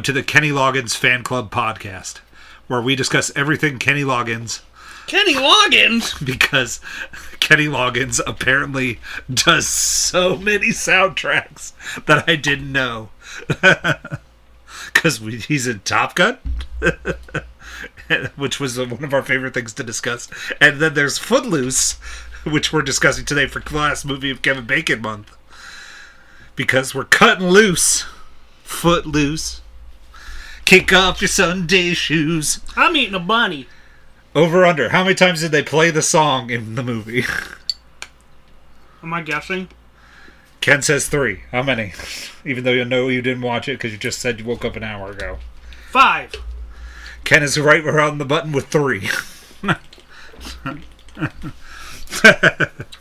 welcome to the Kenny Loggins Fan Club podcast, where we discuss everything Kenny Loggins Kenny Loggins. because Kenny Loggins apparently does so many soundtracks that I didn't know. Because he's in Top Gun, which was one of our favorite things to discuss. And then there's Footloose, which we're discussing today for the last movie of Kevin Bacon month. Because we're cutting loose. Footloose. Kick off your Sunday shoes. I'm eating a bunny. Over under. How many times did they play the song in the movie? Am I guessing? Ken says three. How many? Even though you know you didn't watch it because you just said you woke up an hour ago. Five. Ken is right around the button with three.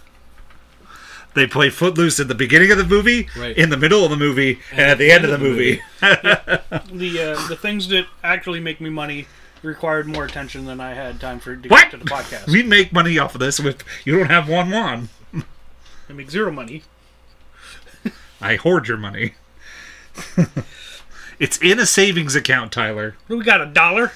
they play Footloose at the beginning of the movie, Right. in the middle of the movie, and, at the end of the movie. The uh, the things that actually make me money required more attention than I had time for to What? get to the podcast. we make money off of this with you don't have one one. I make zero money. I hoard your money. it's in a savings account, Tyler. We got a dollar.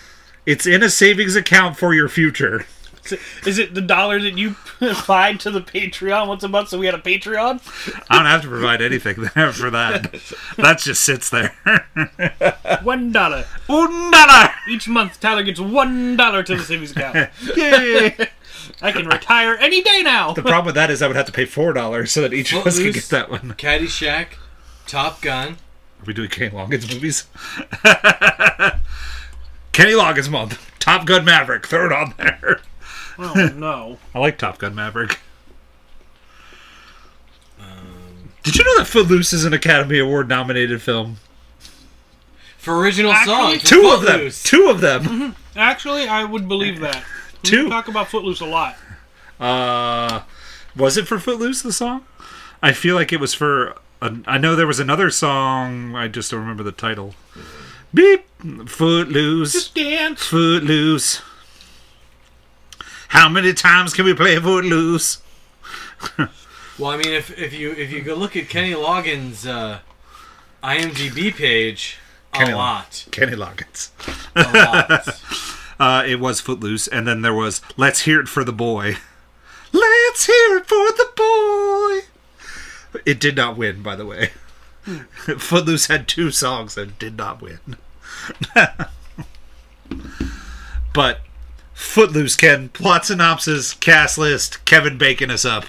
It's in a savings account for your future. Is it- Is it the dollar that you applied to the Patreon once a month? So we had a Patreon. I don't have to provide anything there for that. That just sits there. One dollar Un dollar! each month. Tyler gets one dollar to the savings account. Yay! I can retire any day now. The problem with that is I would have to pay four dollars so that each of us could Footloose. get that one. Caddyshack, Top Gun. Are we doing Kenny Loggins movies? Kenny Loggins month. Top Gun Maverick. Throw it on there. Oh no. I like Top Gun Maverick. Did you know that Footloose is an Academy Award nominated film? For original Actually, song. for Two of them. Footloose. Two of them. Actually, I would believe that. We Two. talk about Footloose a lot. Uh, was it for Footloose the song? I feel like it was for. an I know there was another song. I just don't remember the title. Beep. Footloose. Just dance. Footloose. How many times can we play Footloose? Well, I mean, if, if you if you go look at Kenny Loggins' uh, IMDb page, a Kenny- lot, Kenny Loggins. a lot. Uh, it was Footloose, and then there was Let's Hear It for the Boy. Let's hear it for the boy. It did not win, by the way. Footloose had two songs that did not win. but Footloose, Ken, plot synopsis, cast list, Kevin Bacon us up.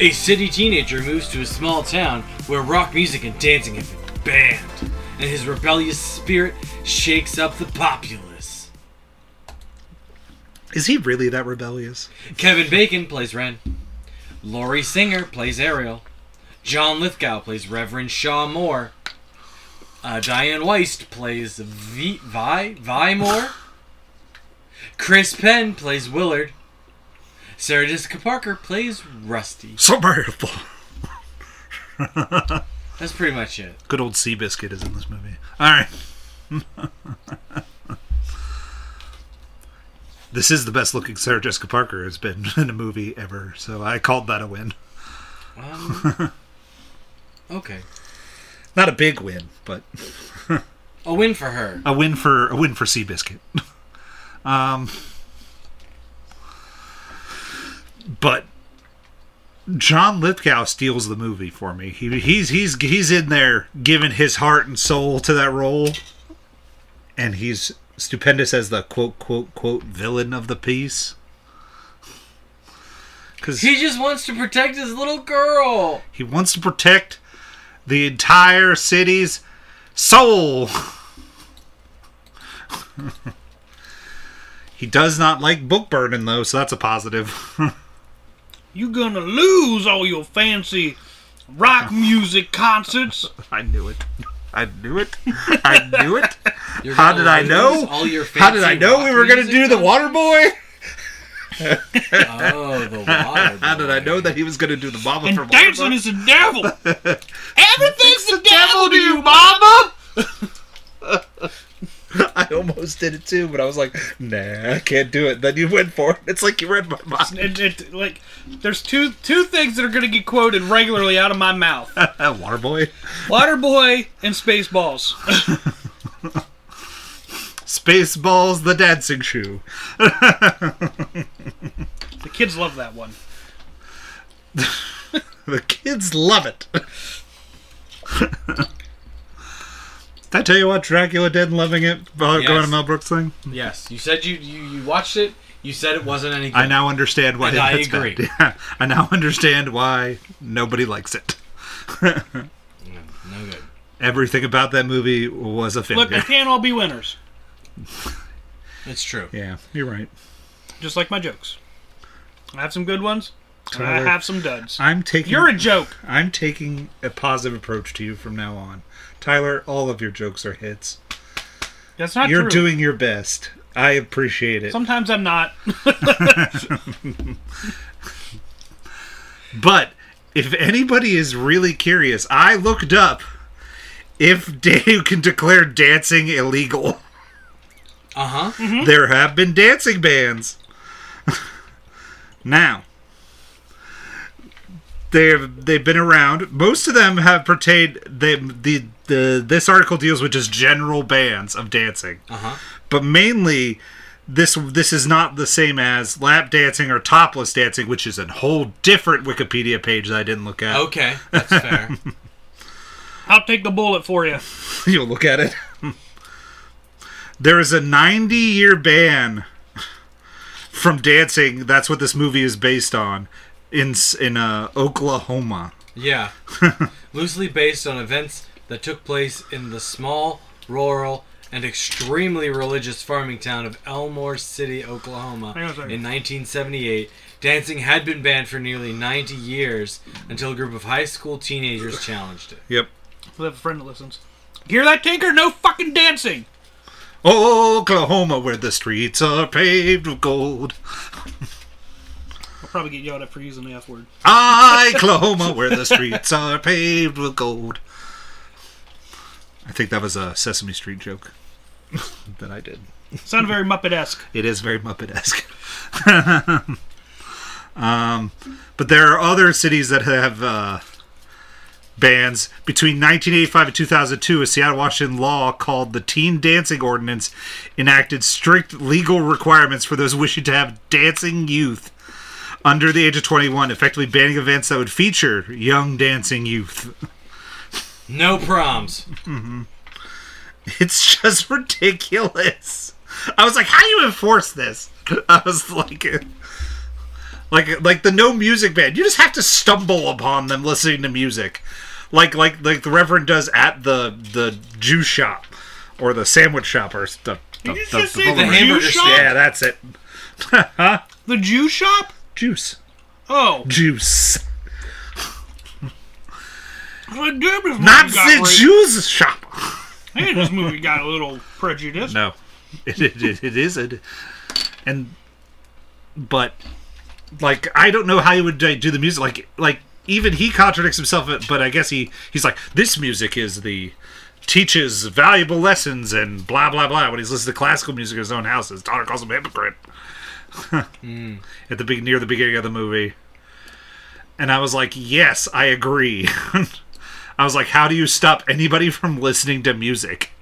A city teenager moves to a small town where rock music and dancing have been banned, and his rebellious spirit shakes up the populace. Is he really that rebellious? Kevin Bacon plays Ren. Lori Singer plays Ariel. John Lithgow plays Reverend Shaw Moore. Uh, Dianne Wiest plays v- Vi Vi Moore. Chris Penn plays Willard. Sarah Jessica Parker plays Rusty. Submersible. That's pretty much it. Good old Seabiscuit is in this movie. All right. this is the best looking Sarah Jessica Parker has been in a movie ever, so I called that a win. Um, okay, Not a big win, but a win for her. a win for a win for Seabiscuit. um, but John Lithgow steals the movie for me. He, he's he's he's in there giving his heart and soul to that role, and he's stupendous as the quote quote quote villain of the piece. Because He just wants to protect his little girl. he wants to protect the entire city's soul. he does not like book burning though, so that's a positive. You're gonna lose all your fancy rock music concerts. I knew it. I knew it. I knew it. How did I know? All your How did I know we were going to music do the Water Boy? Oh, the water. How did I know that he was going to do the Mama And from dancing is the devil. Everything's the devil to you, mama. I almost did it too, but I was like, nah, I can't do it. Then you went for it. It's like you read my mind. It, it, like, there's two two things that are going to get quoted regularly out of my mouth: Waterboy. Waterboy and Spaceballs. Spaceballs, the dancing shoe. the kids love that one. The kids love it. Did I tell you what Dracula Dead and Loving It about Yes. going to Mel Brooks thing? Yes, you said you, you you watched it. You said it wasn't any good. I now understand why And I agree. Yeah, I now understand why nobody likes it. No, no good. Everything about that movie was a failure. Look, they can't all be winners. It's true. yeah, you're right. Just like my jokes. I have some good ones, and I Tyler, have some duds. I'm taking You're a joke. I'm taking a positive approach to you from now on. Tyler, all of your jokes are hits. That's not true. You're true. doing your best. I appreciate it. Sometimes I'm not. But if anybody is really curious, I looked up if Dave can declare dancing illegal. Uh huh. Hmm? There have been dancing bands. now, they've they've been around. Most of them have pertained. They, the the this article deals with just general bands of dancing, Uh huh. but mainly. This this is not the same as lap dancing or topless dancing, which is a whole different Wikipedia page that I didn't look at. Okay, that's fair. I'll take the bullet for you. You'll look at it. There is a 90 year ban from dancing. That's what this movie is based on in in uh, Oklahoma. yeah, loosely based on events that took place in the small, rural, and extremely religious farming town of Elmore City, Oklahoma, Hang on a second. in 1978. Dancing had been banned for nearly 90 years until a group of high school teenagers challenged it. Yep. We have a friend that listens. Hear that, Tinker? No fucking dancing. Oklahoma, where the streets are paved with gold. I'll probably get yelled at for using the F word. Oklahoma, where the streets are paved with gold. I think that was a Sesame Street joke that I did. Sounded very Muppet esque. It is very Muppet esque. um, but there are other cities that have uh, bans. Between 1985 and 2002, a Seattle, Washington law called the Teen Dancing Ordinance enacted strict legal requirements for those wishing to have dancing youth under the age of 21, effectively banning events that would feature young dancing youth. No proms. Mm-hmm. It's just ridiculous. I was like, how do you enforce this? I was like, like, like the no music ban. You just have to stumble upon them listening to music, like, like, like the Reverend does at the the juice shop or the sandwich shop or stuff. Did you just say the the hamburger shop? Yeah, that's it. The Jew shop? Juice, Oh, juice, not the ra- juice shop. Hey, this movie got a little prejudiced. No, it, it, it, it isn't. And but like I don't know how you would uh, do the music. Like like even he contradicts himself. But I guess he he's like this music is the teaches valuable lessons and blah blah blah. When he's listening to classical music in his own house, his daughter calls him a hypocrite. Hmm. At the big near the beginning of the movie, and I was like, yes, I agree. I was like, how do you stop anybody from listening to music?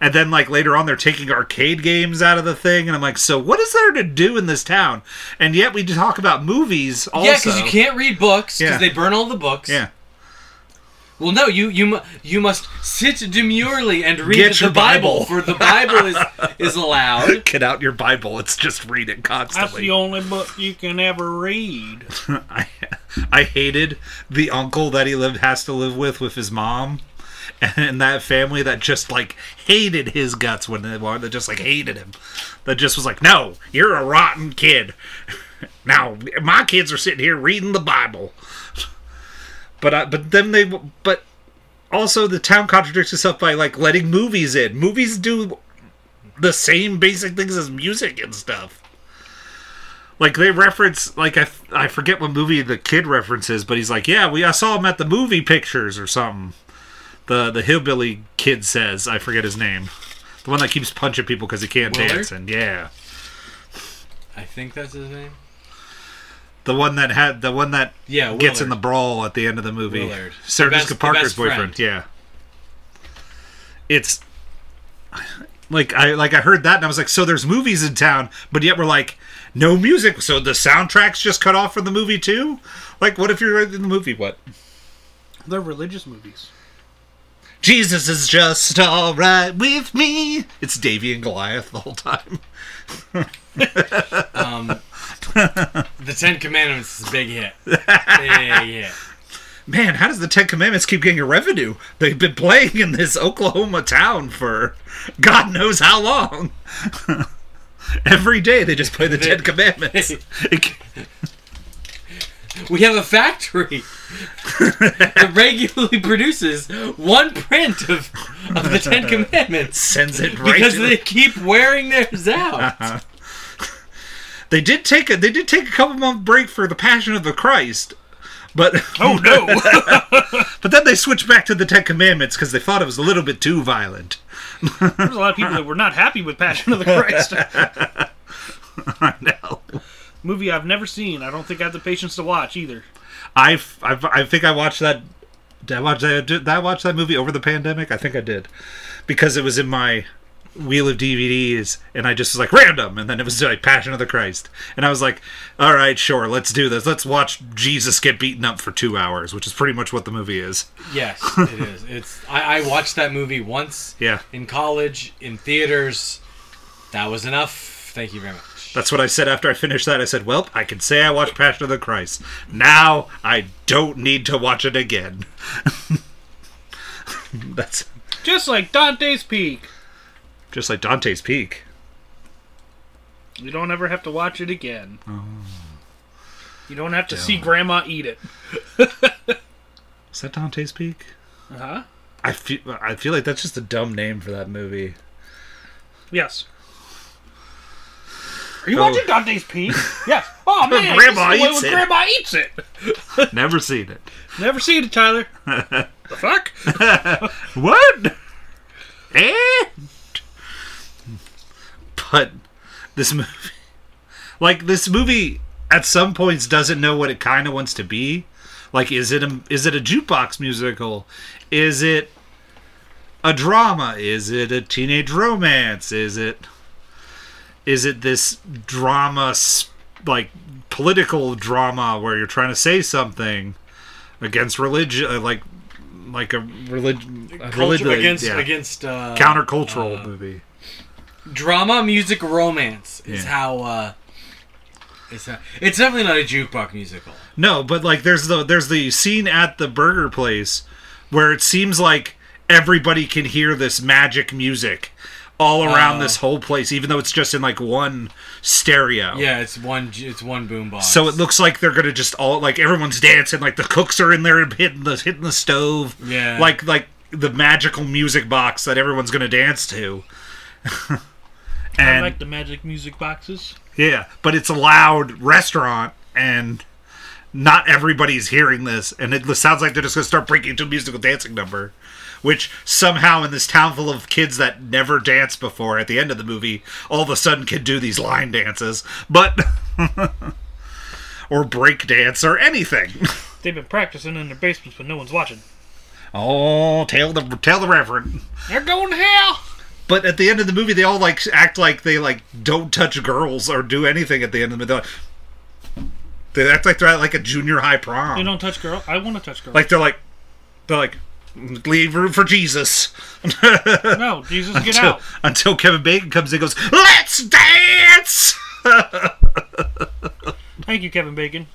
And then like later on they're taking arcade games out of the thing and I'm like, so what is there to do in this town? And yet we talk about movies also. Yeah, because you can't read books because Yeah. they burn all the books. Yeah. Well, no, you you you must sit demurely and read Get the your Bible, Bible. for the Bible is is allowed. Get out your Bible. It's just read it constantly. That's the only book you can ever read. I, I hated the uncle that he lived has to live with with his mom, and that family that just like hated his guts when they were that just like hated him. That just was like, no, you're a rotten kid. Now my kids are sitting here reading the Bible. But I, but then they but also the town contradicts itself by like letting movies in. Movies do the same basic things as music and stuff. Like they reference, like I, I forget what movie the kid references, but he's like, yeah, we I saw him at the movie pictures or something. The the hillbilly kid says, I forget his name. The one that keeps punching people because he can't Willard? dance. And yeah, I think that's his name. the one that had the one that Yeah, gets in the brawl at the end of the movie. Willard. Sarah Jessica Parker's boyfriend. friend. Yeah. It's like I like I heard that and I was like, so there's movies in town, but yet we're like, no music. So the soundtrack's just cut off from the movie too. Like, what if you're in the movie? What? They're religious movies. Jesus is just all right with me. It's Davey and Goliath the whole time. Um, the Ten Commandments is a big hit. Big hit. Man, how does the Ten Commandments keep getting a revenue? They've been playing in this Oklahoma town for God knows how long. Every day they just play the Ten Commandments. We have a factory that regularly produces one print of, of the Ten Commandments sends it right because to they keep wearing theirs out. Uh-huh. They did take a they did take a couple month break for the Passion of the Christ, but Oh no! but then they switched back to the Ten Commandments because they thought it was a little bit too violent. There's a lot of people that were not happy with Passion of the Christ. I know. Movie I've never seen. I don't think I have the patience to watch either. I've, I've I think I watched that. Did I watch that? Did I watch that movie over the pandemic? I think I did, because it was in my wheel of DVDs, and I just was like random, and then it was like Passion of the Christ, and I was like, all right, sure, let's do this. Let's watch Jesus get beaten up for two hours, which is pretty much what the movie is. Yes, it is. It's I, I watched that movie once Yeah, in college in theaters. That was enough. Thank you very much. That's what I said after I finished that. I said, well, I can say I watched Passion of the Christ. Now I don't need to watch it again. that's Just like Dante's Peak. just like Dante's Peak. You don't ever have to watch it again. Oh. You don't have to see Grandma eat it. Is that Dante's Peak? Uh huh. I feel I feel like that's just a dumb name for that movie. Yes. Are you Oh. watching Dante's Peak? yes. Oh man, Grandma this is the way eats when it. Grandma eats it. Never seen it. Never seen it, Tyler. the fuck? What? And but this movie, like this movie, at some points doesn't know what it kind of wants to be. Like, is it a is it a jukebox musical? Is it a drama? Is it a teenage romance? Is it is it this drama, like political drama, where you're trying to say something against religion, like like a religion, a religion against yeah, against uh, countercultural uh, movie. drama, music, romance is Yeah. how. Uh, it's how, it's definitely not a jukebox musical. No, but like there's the there's the scene at the burger place where it seems like everybody can hear this magic music all around Oh. this whole place, even though it's just in like one stereo. Yeah, it's one. It's one boombox. So it looks like they're gonna just all like everyone's dancing, like the cooks are in there hitting the hitting the stove. Yeah. Like like the magical music box that everyone's gonna dance to. I and like the magic music boxes. yeah, but it's a loud restaurant and not everybody's hearing this and it sounds like they're just gonna start breaking into a musical dancing number. Which somehow in this town full of kids that never danced before at the end of the movie, all of a sudden can do these line dances. But or break dance or anything. They've been practicing in their basements, but no one's watching. Oh, tell the tell the reverend. They're going to hell. But at the end of the movie, they all like act like they like don't touch girls or do anything at the end of the movie. They act like they're at like a junior high prom. They don't touch girl. I want to touch girls. like they're like they're like leave room for Jesus. no, Jesus, get until, out. until Kevin Bacon comes in and goes, "Let's dance." Thank you, Kevin Bacon.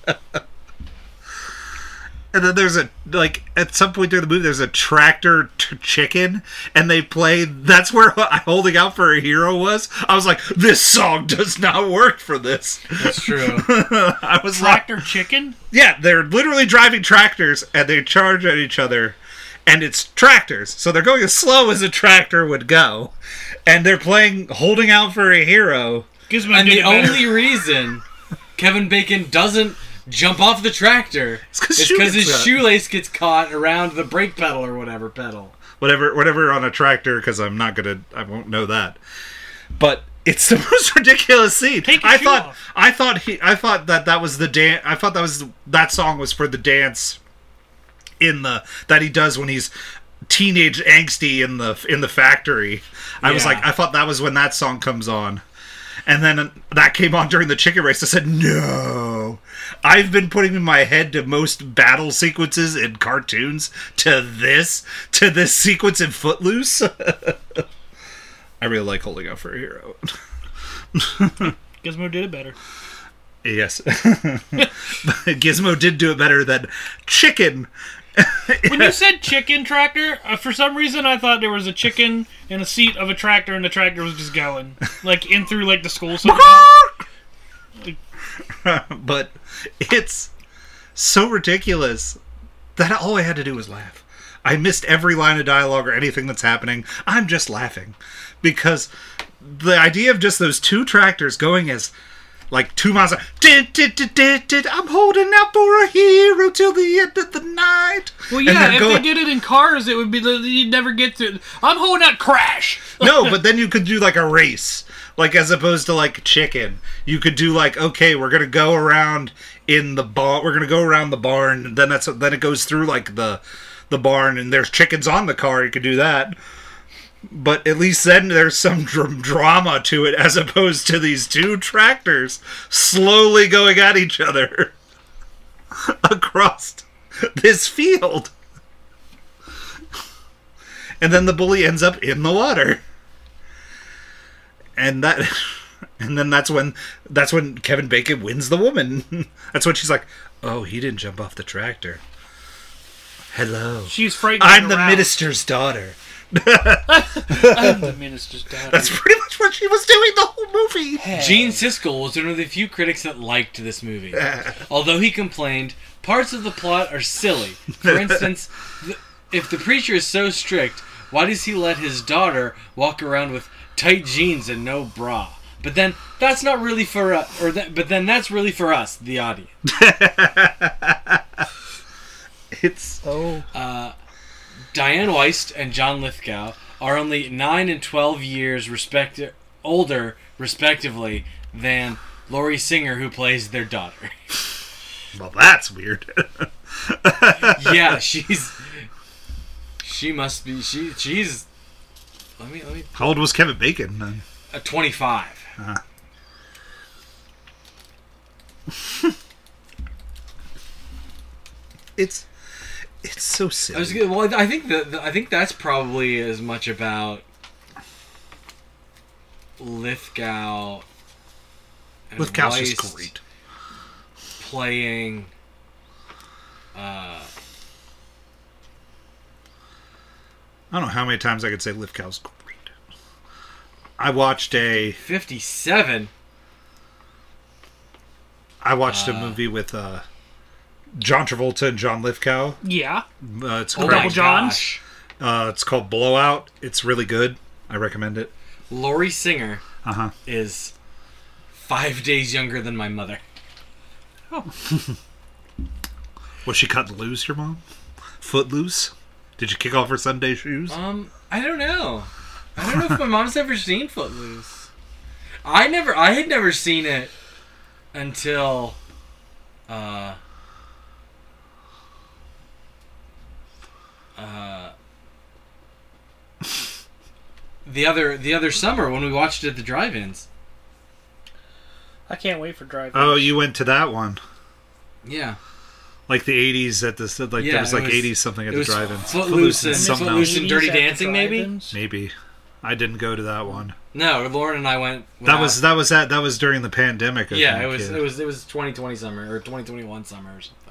And then there's a like at some point during the movie there's a tractor t- chicken and they play that's where I holding out for a hero was. I was like this song does not work for this. That's true. I was like Tractor chicken. yeah, they're literally driving tractors and they charge at each other and it's tractors. So they're going as slow as a tractor would go. And they're playing holding out for a hero. Gizmo and did the better. only reason Kevin Bacon doesn't jump off the tractor is because his shoelace gets caught around the brake pedal or whatever pedal. whatever, whatever on a tractor because I'm not gonna, I won't know that. But it's the most ridiculous scene. I thought, off. I thought he, I thought that that was the dance. I thought that was that song was for the dance in the that he does when he's teenage angsty in the in the factory. I was like, I thought that was when that song comes on. And then that came on during the chicken race. I said, no. I've been putting in my head to most battle sequences in cartoons to this, to this sequence in Footloose. I really like holding out for a hero. Gizmo did it better. Yes. Gizmo did do it better than Chicken. When you said chicken tractor, uh, for some reason I thought there was a chicken in a seat of a tractor and the tractor was just going like in through like the school but it's so ridiculous that all I had to do was laugh. I missed every line of dialogue or anything that's happening. I'm just laughing because the idea of just those two tractors going as like two miles. Did, did, did, did, did, I'm holding out for a hero till the end of the night. Well, yeah, if going- they did it in cars, it would be you'd never get to. I'm holding out crash. no, but then you could do like a race, like as opposed to like chicken. You could do like, okay, we're gonna go around in the barn. We're gonna go around the barn. And then that's then it goes through like the the barn, and there's chickens on the car. You could do that. But at least then there's some dr- drama to it, as opposed to these two tractors slowly going at each other across this field. And then the bully ends up in the water and that and then that's when that's when Kevin Bacon wins the woman. that's when she's like, "Oh, he didn't jump off the tractor." Hello. She's frightened. I'm the minister's daughter. I'm the minister's daughter. That's pretty much what she was doing the whole movie. Gene Siskel was one of the few critics that liked this movie. Although he complained, parts of the plot are silly. For instance, th- if the preacher is so strict, why does he let his daughter walk around with tight jeans and no bra? But then that's not really for us, or that, but then that's really for us, the audience. It's oh, uh, Dianne Wiest and John Lithgow are only nine and twelve years respect older, respectively, than Lori Singer, who plays their daughter. well, that's weird. yeah, she's she must be she she's let me let me How old was Kevin Bacon? then? uh, 25. It's it's so silly. I was gonna, well I think that I think that's probably as much about Lithgow and Lithgow's just Wiest great. playing uh I don't know how many times I could say Lithgow's great. I watched a 57 I watched a Uh. movie with uh, John Travolta and John Lithgow. yeah. Uh, it's oh great. my Double Johns? Uh, it's called Blowout. It's really good. I recommend it. Lori Singer Uh huh. is 5 days younger than my mother Oh. Was she cut loose, your mom? Footloose? Did you kick off her Sunday shoes? Um, I don't know. I don't know if my mom's ever seen Footloose. I never. I had never seen it until. Uh. Uh. The other the other summer when we watched it at the drive-ins. I can't wait for drive. Ins. Oh, you went to that one. Yeah, Like the 80s at the like Yeah, there was it like was- 80s something at it the drive-ins. Footloose and something Footloose and Dirty Dancing, maybe? Maybe. I didn't go to that one. no, Lauren and I went. went That out. was that was that that was during the pandemic. I yeah, think, it was it was it was 2020 summer or 2021 summer or something.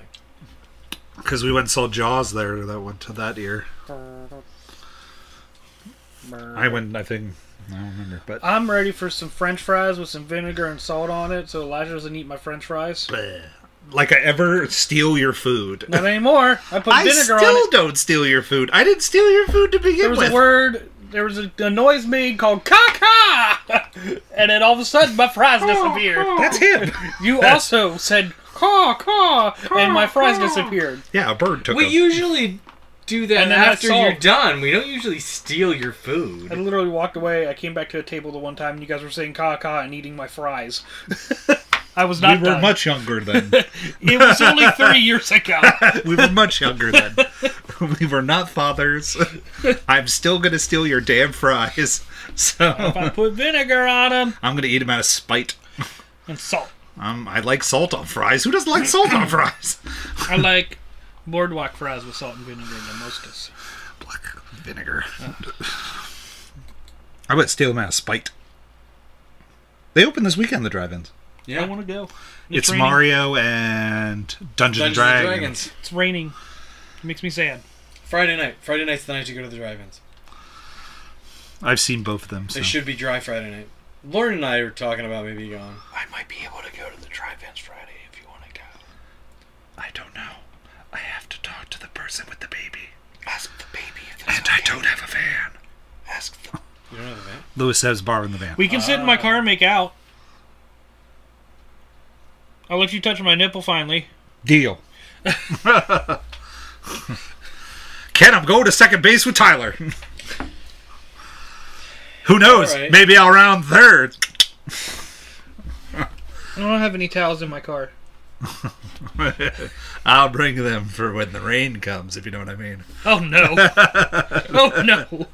Because we went and saw Jaws there that one to that year. I went. I think I don't remember, but I'm ready for some French fries with some vinegar and salt on it, so Elijah doesn't eat my French fries. Bleh. like I ever steal your food. Not anymore. I put I vinegar still on it. don't steal your food. I didn't steal your food to begin with. There was with. a word. There was a, a noise made called "caca," and then all of a sudden my fries disappeared. That's him. You also said "caw caw," and my fries disappeared. yeah, a bird took them. We them. usually do that And after saw- you're done. We don't usually steal your food. I literally walked away. I came back to a table the one time, and you guys were saying "ka ka" and eating my fries. I was not. We were done. much younger then. It was only thirty years ago. we were much younger then. we were not fathers. I'm still gonna steal your damn fries. So If So I put vinegar on them I'm gonna eat them out of spite. and salt. Um, I like salt on fries. Who doesn't like salt on fries? I like boardwalk fries with salt and vinegar the mostest. Black vinegar. I would steal them out spite. They open this weekend. The drive-ins. Yeah, I want to go. It's, raining. Mario and Dungeons, and Dungeons and Dragons. Dragons. It's raining. It makes me sad. Friday night. Friday night's the night you go to the drive-ins. I've seen both of them. So. They should be dry Friday night. Lauren and I were talking about maybe going. I might be able to go to the drive-ins Friday if you want to go. I don't know. I have to talk to the person with the baby, Ask the baby if and I don't have a van. Ask them. You don't have a van? Lewis says bar in the van. We can sit in my ah. car and make out. I'll let you touch my nipple finally. Deal. Ken, I'm going to second base with Tyler. Who knows? Right. Maybe I'll round third. I don't have any towels in my car. I'll bring them for when the rain comes, if you know what I mean. Oh no! oh no!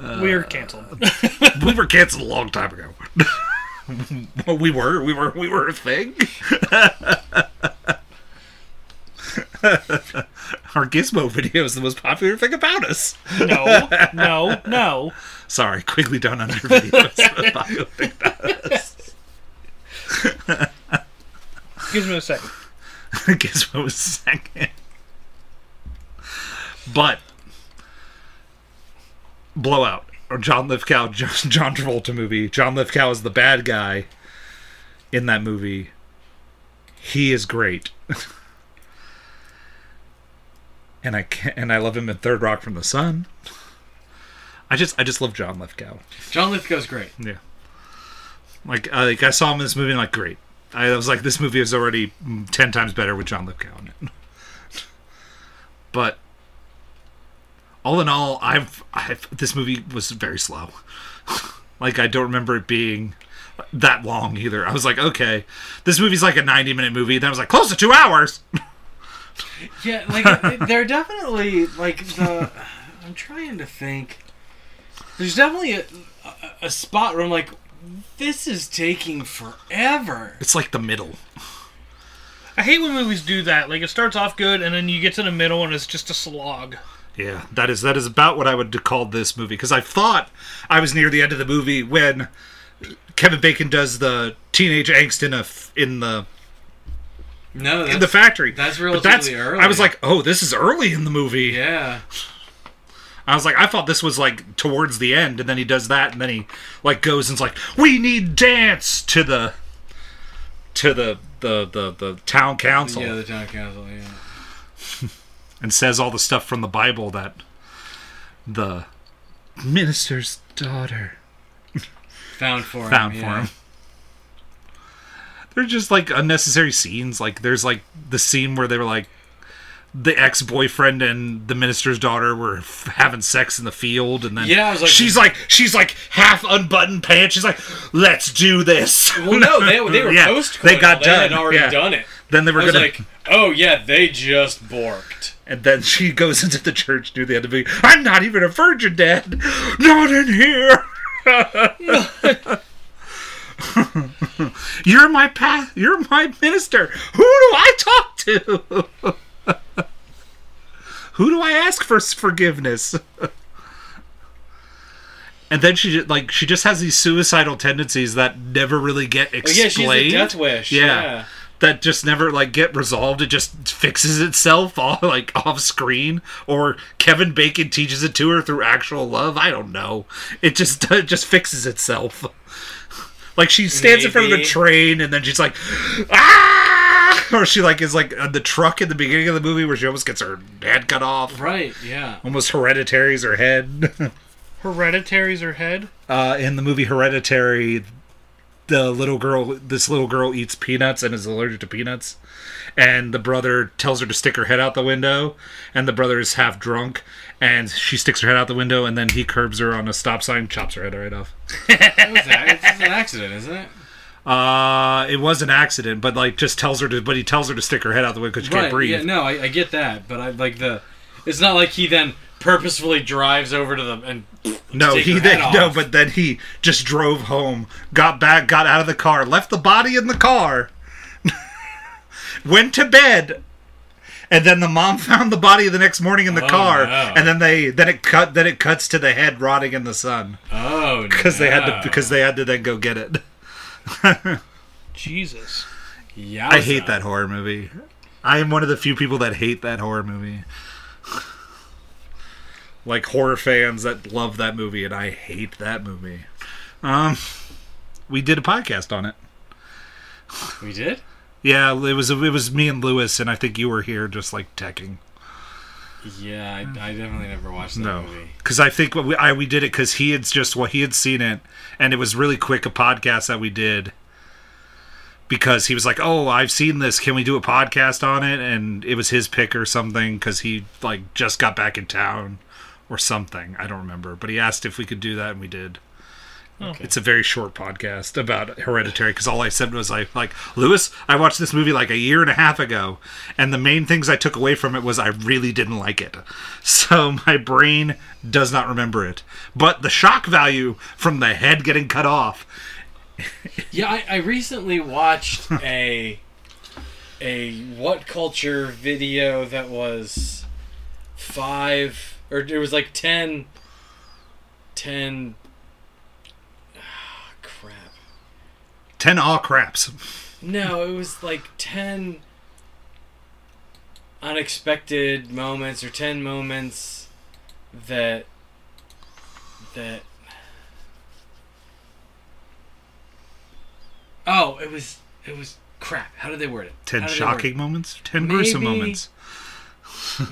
Uh, we're canceled. we were canceled a long time ago. well, we were, we were, we were a thing. Our Gizmo video is the most popular thing about us. No, no, no. Sorry, Quigley Down Under video is the most popular thing about us. Give me a second. Gizmo was second. But Blowout or John Lithgow, John Travolta movie. John Lithgow is the bad guy in that movie. He is great. and I can and I love him in Third Rock from the Sun. I just I just love John Lithgow. John Lithgow's great. Yeah. Like, uh, like I saw him in this movie and like great. I was like, this movie is already ten times better with John Lithgow in it. but all in all, I've, I've this movie was very slow. like I don't remember it being that long either. I was like, okay, this movie's like a ninety minute movie. Then I was like, close to two hours. Yeah, like they're definitely like the. I'm trying to think. There's definitely a, a, a spot where I'm like, this is taking forever. It's like the middle. I hate when movies do that. Like it starts off good, and then you get to the middle, and it's just a slog. Yeah, that is that is about what I would call this movie because I thought I was near the end of the movie when Kevin Bacon does the teenage angst in a in the No, that's, in the factory. that's relatively early. I was like, oh, this is early in the movie. yeah, I was like, I thought this was like towards the end, and then he does that, and then he like goes and's like, we need dance to the to the the the, the town council yeah, the town council. Yeah, and says all the stuff from the Bible that the minister's daughter found for him. found yeah. for him. They're just like unnecessary scenes. Like there's like the scene where they were like the ex-boyfriend and the minister's daughter were f- having sex in the field, and then Yeah, like- she's like she's like half unbuttoned pants. She's like, "Let's do this." Well, no, they, they were Yeah, post. they got They had done, already yeah. done it. Then they were gonna, like, oh yeah, they just borked. and then she goes into the church near the end of the movie. I'm not even a virgin, Dad. Not in here. you're my path. You're my minister. Who do I talk to? Who do I ask for forgiveness? and then she ju- like she just has these suicidal tendencies that never really get Oh, explained. yeah, she's a death wish. Yeah. Yeah. that just never like get resolved. It just fixes itself all like off screen, or Kevin Bacon teaches it to her through actual love. I don't know. It just it just fixes itself. Like she stands in front of the train and then she's like, ah, or she like is like on the truck in the beginning of the movie where she almost gets her head cut off. Right. Yeah. Almost hereditary's her head. Hereditary's her head. uh, in the movie Hereditary, the little girl this little girl eats peanuts and is allergic to peanuts and the brother tells her to stick her head out the window and the brother is half drunk and she sticks her head out the window and then he curbs her on a stop sign chops her head right off That was a- It's an accident, isn't it? uh it was an accident but like just tells her to but he tells her to stick her head out the window because she can't breathe Yeah, no, I, I get that, but I like the. It's not like he then purposefully drives over to them and. No, take he her then head no, off. but then he just drove home, got back, got out of the car, left the body in the car, went to bed, and then the mom found the body the next morning in the Oh, car, no. and then they then it cut then it cuts to the head rotting in the sun Oh, because they had to because they had to then go get it. Jesus. yeah, I hate that horror movie. I am one of the few people that hate that horror movie. Like horror fans that love that movie, and I hate that movie. Um, we did a podcast on it. We did. Yeah, it was it was me and Lewis, and I think you were here, just like teching. Yeah, I, I definitely never watched that No, movie. because I think we I we did it because he had just what he had seen it, and it was really quick a podcast that we did. Because he was like, "Oh, I've seen this. Can we do a podcast on it?" And it was his pick or something because he like just got back in town or something. I don't remember, but he asked if we could do that, and we did. Okay. It's a very short podcast about Hereditary because all I said was I like Lewis, I watched this movie like a year and a half ago, and the main things I took away from it was I really didn't like it. So my brain does not remember it, but the shock value from the head getting cut off. Yeah, I, I recently watched a a WhatCulture video that was five or it was like ten ten 10 all craps. No, it was like 10 unexpected moments or 10 moments that that Oh, it was it was crap. How did they word it? 10 shocking it? moments? 10 maybe, gruesome moments.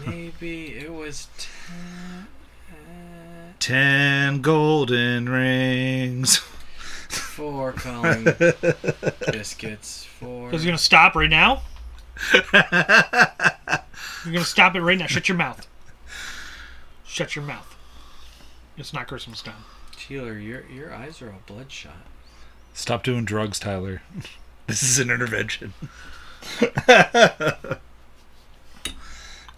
maybe it was 10 uh, 10 golden rings four calling biscuits for So he's gonna stop right now. You're gonna stop it right now. Shut your mouth. Shut your mouth. It's not Christmas time. Sheila, your your eyes are all bloodshot. Stop doing drugs, Tyler. This is an intervention.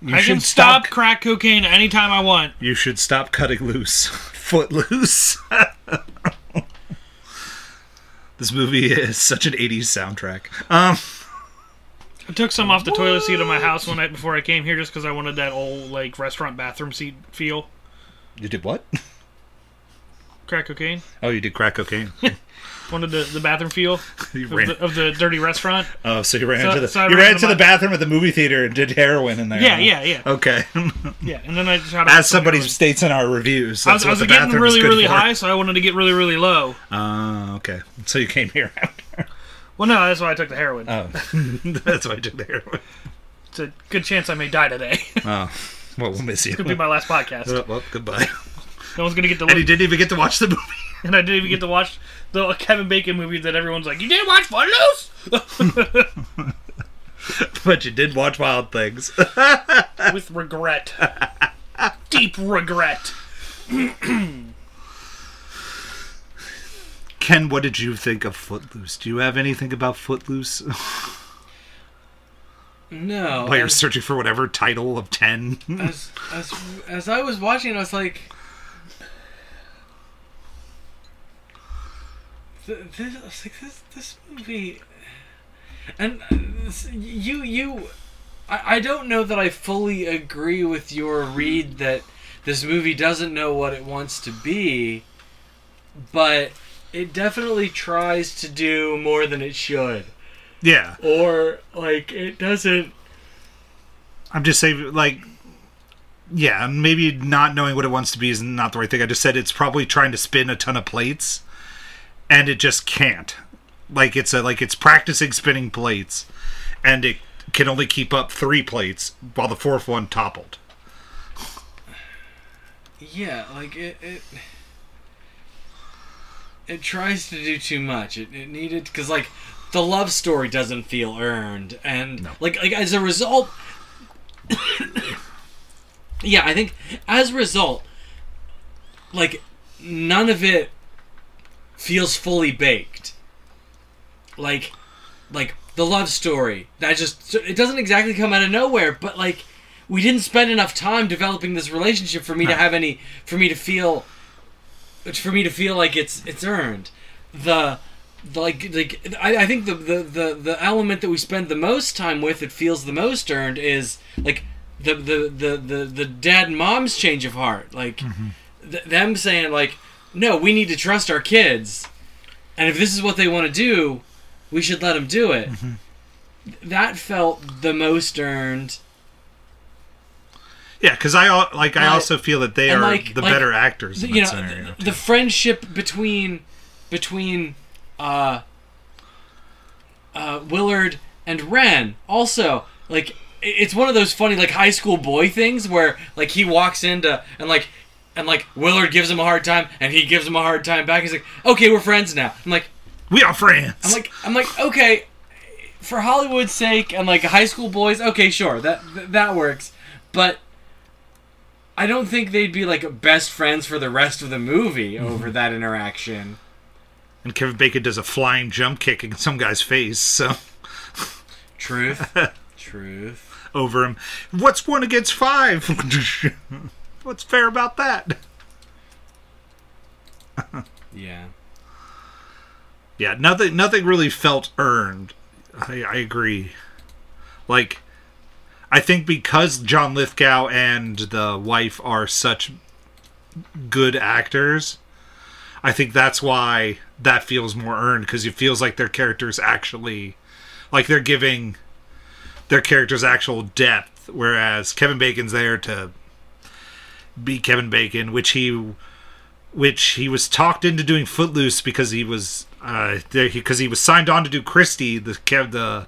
You I can should stop crack cocaine anytime I want. You should stop cutting loose. Foot loose. This movie is such an 80s soundtrack. Um, I took some off the toilet seat of my house one night before I came here just because I wanted that old like restaurant bathroom seat feel. you did what? Crack cocaine. Oh, you did crack cocaine. Wanted the, the bathroom feel of the, of the dirty restaurant. oh, so you ran So- into the so you ran ran to to the bathroom at the movie theater and did heroin in there. Yeah, huh? yeah, yeah, Okay. yeah. And then I shot As somebody some states in our reviews, I was, I was getting really, really for. high, so I wanted to get really, really low. Oh, okay. So you came here after. Well, no, that's why I took the heroin. Oh, that's why I took the heroin. It's a good chance I may die today. Oh, well, we'll miss you. Could be my last podcast. well, well, goodbye. No one's gonna get to And he didn't even get to watch the movie. and I didn't even get to watch the Kevin Bacon movie that everyone's like, "You didn't watch Footloose?" But you did watch Wild Things. With regret, deep regret. Ken, what did you think of Footloose? Do you have anything about Footloose No. while you're as- searching for whatever title of 10? as as as I was watching, I was like, this, like, this this movie, and uh, you you, I, I don't know that I fully agree with your read that this movie doesn't know what it wants to be, but it definitely tries to do more than it should, yeah. or like it doesn't. I'm just saying, like, yeah, maybe not knowing what it wants to be is not the right thing. I just said it's probably trying to spin a ton of plates, and it just can't. Like it's a like it's practicing spinning plates, and it can only keep up three plates while the fourth one toppled. Yeah, like it. it it tries to do too much. It, it needed because like the love story doesn't feel earned, and No. like like as a result, yeah, I think as a result, like none of it feels fully baked. Like, like the love story that just it doesn't exactly come out of nowhere, but like we didn't spend enough time developing this relationship for me to have any for me to feel for me to feel like it's it's earned. The, like like I, I think the, the the the element that we spend the most time with it feels the most earned is like the the the the, the dad and mom's change of heart like mm-hmm. th- them saying like no we need to trust our kids. And if this is what they want to do we should let them do it. That felt the most earned. Yeah, because I like I also feel that they are like- the like, better actors. In you that know scenario, the, the friendship between between uh uh Willard and Ren. Also like it's one of those funny like high school boy things where like he walks into and like and like Willard gives him a hard time and he gives him a hard time back he's like okay we're friends now I'm like we are friends. I'm like I'm like okay for Hollywood's sake and like high school boys okay sure that that works but I don't think they'd be like best friends for the rest of the movie mm-hmm. over that interaction. and Kevin Bacon does a flying jump kick in some guy's face. So Truth. Truth. over him, what's one against five? What's fair about that? Yeah. Yeah, nothing. Nothing really felt earned. I, I agree. Like, I think because John Lithgow and the wife are such good actors, I think that's why that feels more earned because it feels like their characters actually, like they're giving their characters actual depth, whereas Kevin Bacon's there to be Kevin Bacon, which he which he was talked into doing Footloose because he was uh because he, was signed on to do Christine, the Kev the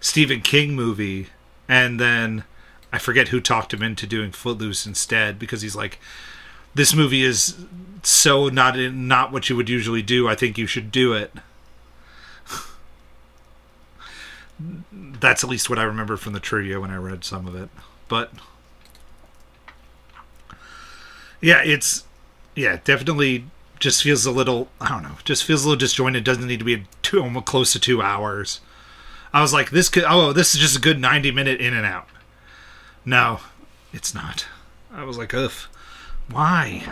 Stephen King movie, and then I forget who talked him into doing Footloose instead because he's like, this movie is so not in, not what you would usually do. I think you should do it. That's at least what I remember from the trivia when I read some of it, but yeah, it's yeah, definitely just feels a little I don't know, just feels a little disjointed. Doesn't need to be two almost close to two hours. I was like, this could oh, this is just a good ninety minute in and out. No, it's not. I was like, ugh, why?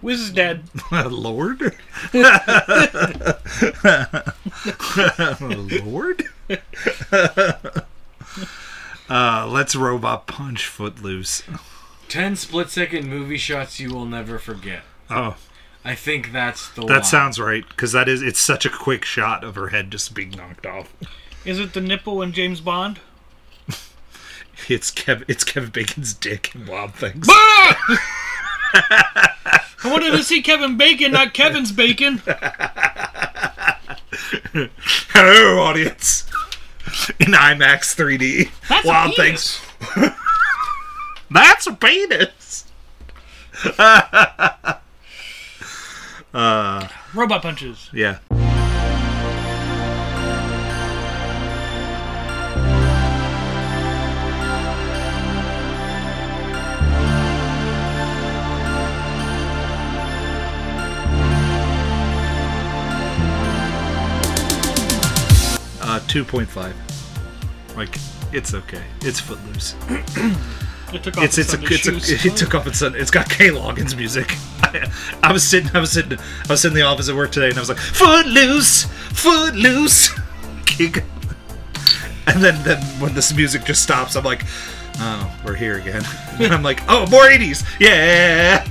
Wiz is dead. Lord, Lord. Uh, let's robot punch Footloose. Ten split second movie shots you will never forget. Oh, I think that's the that line. sounds right because that is it's such a quick shot of her head just being knocked off. Is it the nipple in James Bond? It's Kev. It's Kevin Bacon's dick and Wild Things. I wanted to see Kevin Bacon, not Kevin's bacon. Hello, audience. In IMAX 3D. That's a Wild. Things. That's a penis. Robot punches. Yeah. Uh, 2.5. Like, it's okay. It's footloose. It took off It's it's a, Sunday's it's shoes. it took off its it's got K Loggins music. I, I was sitting I was sitting I was sitting in the office at work today and I was like footloose, footloose, Kick. and then then when this music just stops, I'm like, oh, we're here again. And I'm like, oh, more 80s, yeah.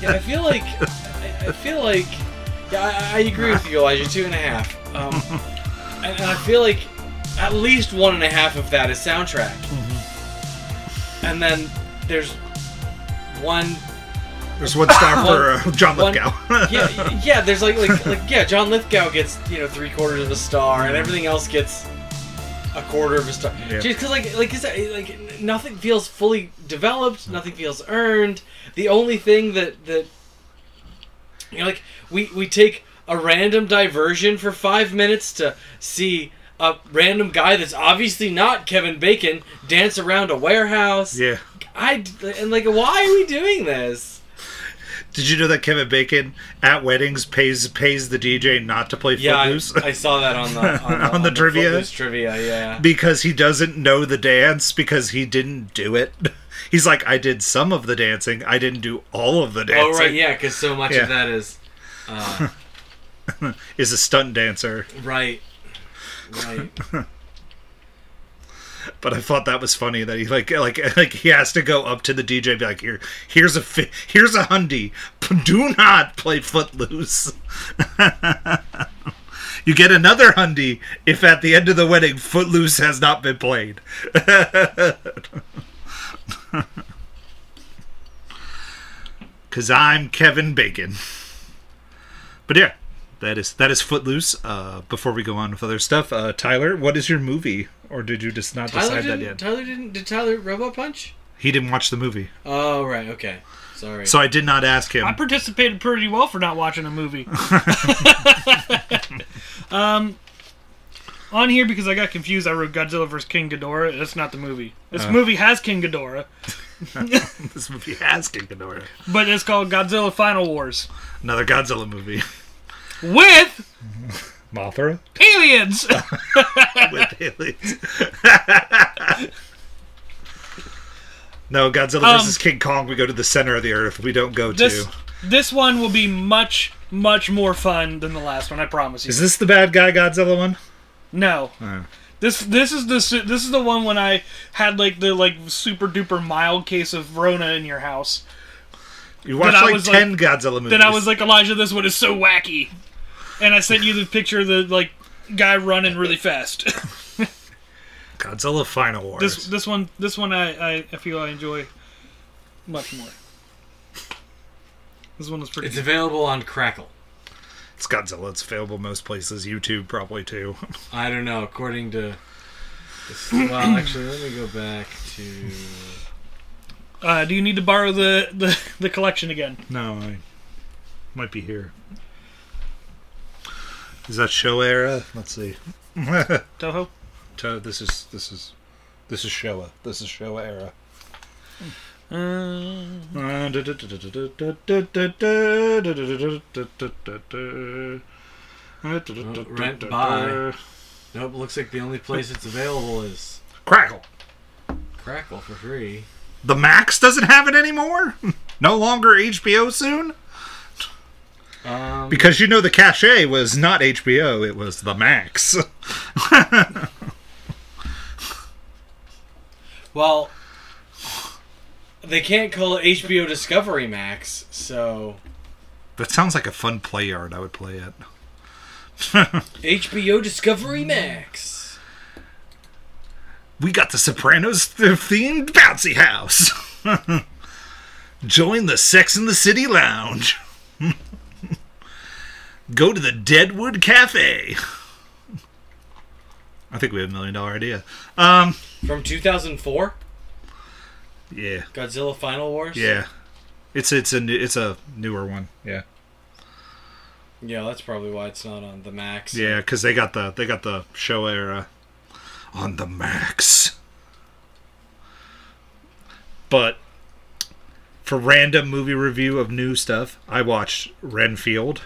Yeah, I feel like I, I feel like yeah, I, I agree with you, Elijah. Two and a half. Um, and, and I feel like at least one and a half of that is soundtrack. Mm-hmm. And then there's one. There's one star for uh, John one Lithgow. yeah, yeah. There's like like like yeah. John Lithgow gets you know three quarters of a star, and mm-hmm. everything else gets a quarter of a star. Just because, like, like, is that, like, nothing feels fully developed. Mm-hmm. Nothing feels earned. The only thing that that you know, like, we we take a random diversion for five minutes to see a random guy that's obviously not Kevin Bacon dance around a warehouse. Yeah. I and like, why are we doing this? Did you know that Kevin Bacon at weddings pays pays the DJ not to play Yeah, I, Footloose I saw that on the on the, On the trivia? Footloose trivia, yeah. because he doesn't know the dance because he didn't do it. He's like, I did some of the dancing, I didn't do all of the dancing. Oh right, yeah, because so much Yeah. of that is uh, Is a stunt dancer. right, But I thought that was funny that he like like like he has to go up to the DJ be like, here here's a fi- here's a hundy. Do not play Footloose. you get another hundy if at the end of the wedding Footloose has not been played. Cause I'm Kevin Bacon. But yeah, that is that is Footloose. Uh, before we go on with other stuff, uh, Tyler, what is your movie, or did you just not Tyler decide that didn't. yet? Tyler didn't. Did Tyler Robo Punch? He didn't watch the movie, Oh right, okay. Sorry. so I did not ask him. I participated pretty well for not watching a movie. um, on here because I got confused, I wrote Godzilla vs King Ghidorah. That's not the movie. This Uh. movie has King Ghidorah, this movie has King Ghidorah. but it's called Godzilla Final Wars Another Godzilla movie. With Mothra aliens. with aliens. no, Godzilla Um, versus King Kong. We go to the center of the earth. We don't go this to. this one will be much much more fun than the last one. I promise you. Is this the bad guy Godzilla one? No. Oh. This this is the this is the one when I had like the like super duper mild case of Rona in your house. You watched like was like- ten Godzilla movies. Then I was like, Elijah, this one is so wacky, and I sent you the picture of the like guy running really fast. Godzilla Final Wars. this this one this one I, I I feel I enjoy much more. This one was pretty. it's available on Crackle. It's Godzilla. It's available most places. YouTube probably too. I don't know. According to. This, well, actually, let me go back to. Uh, do you need to borrow the, the the collection again? no, I might be here. Is that Showa era? Let's see. Toho. To- this is this is this is Showa. This is Showa era. Uh, rent by. Nope. Looks like the only place it's available is Crackle. Crackle for free. The Max doesn't have it anymore. No longer HBO soon. Um, Because you know the cachet was not HBO, it was the Max. well, they can't call it HBO Discovery Max, so that sounds like a fun play yard. I would play it. HBO Discovery Max. We got the Sopranos themed bouncy house. Join the Sex in the City Lounge. Go to the Deadwood Cafe. I think we have a million dollar idea. Um, From 2004, yeah, Godzilla Final Wars. yeah. It's it's a new, it's a newer one. Yeah, Yeah, that's probably why it's not on the Max. yeah, because they got the they got the Showa era on the Max. But for random movie review of new stuff, I watched Renfield,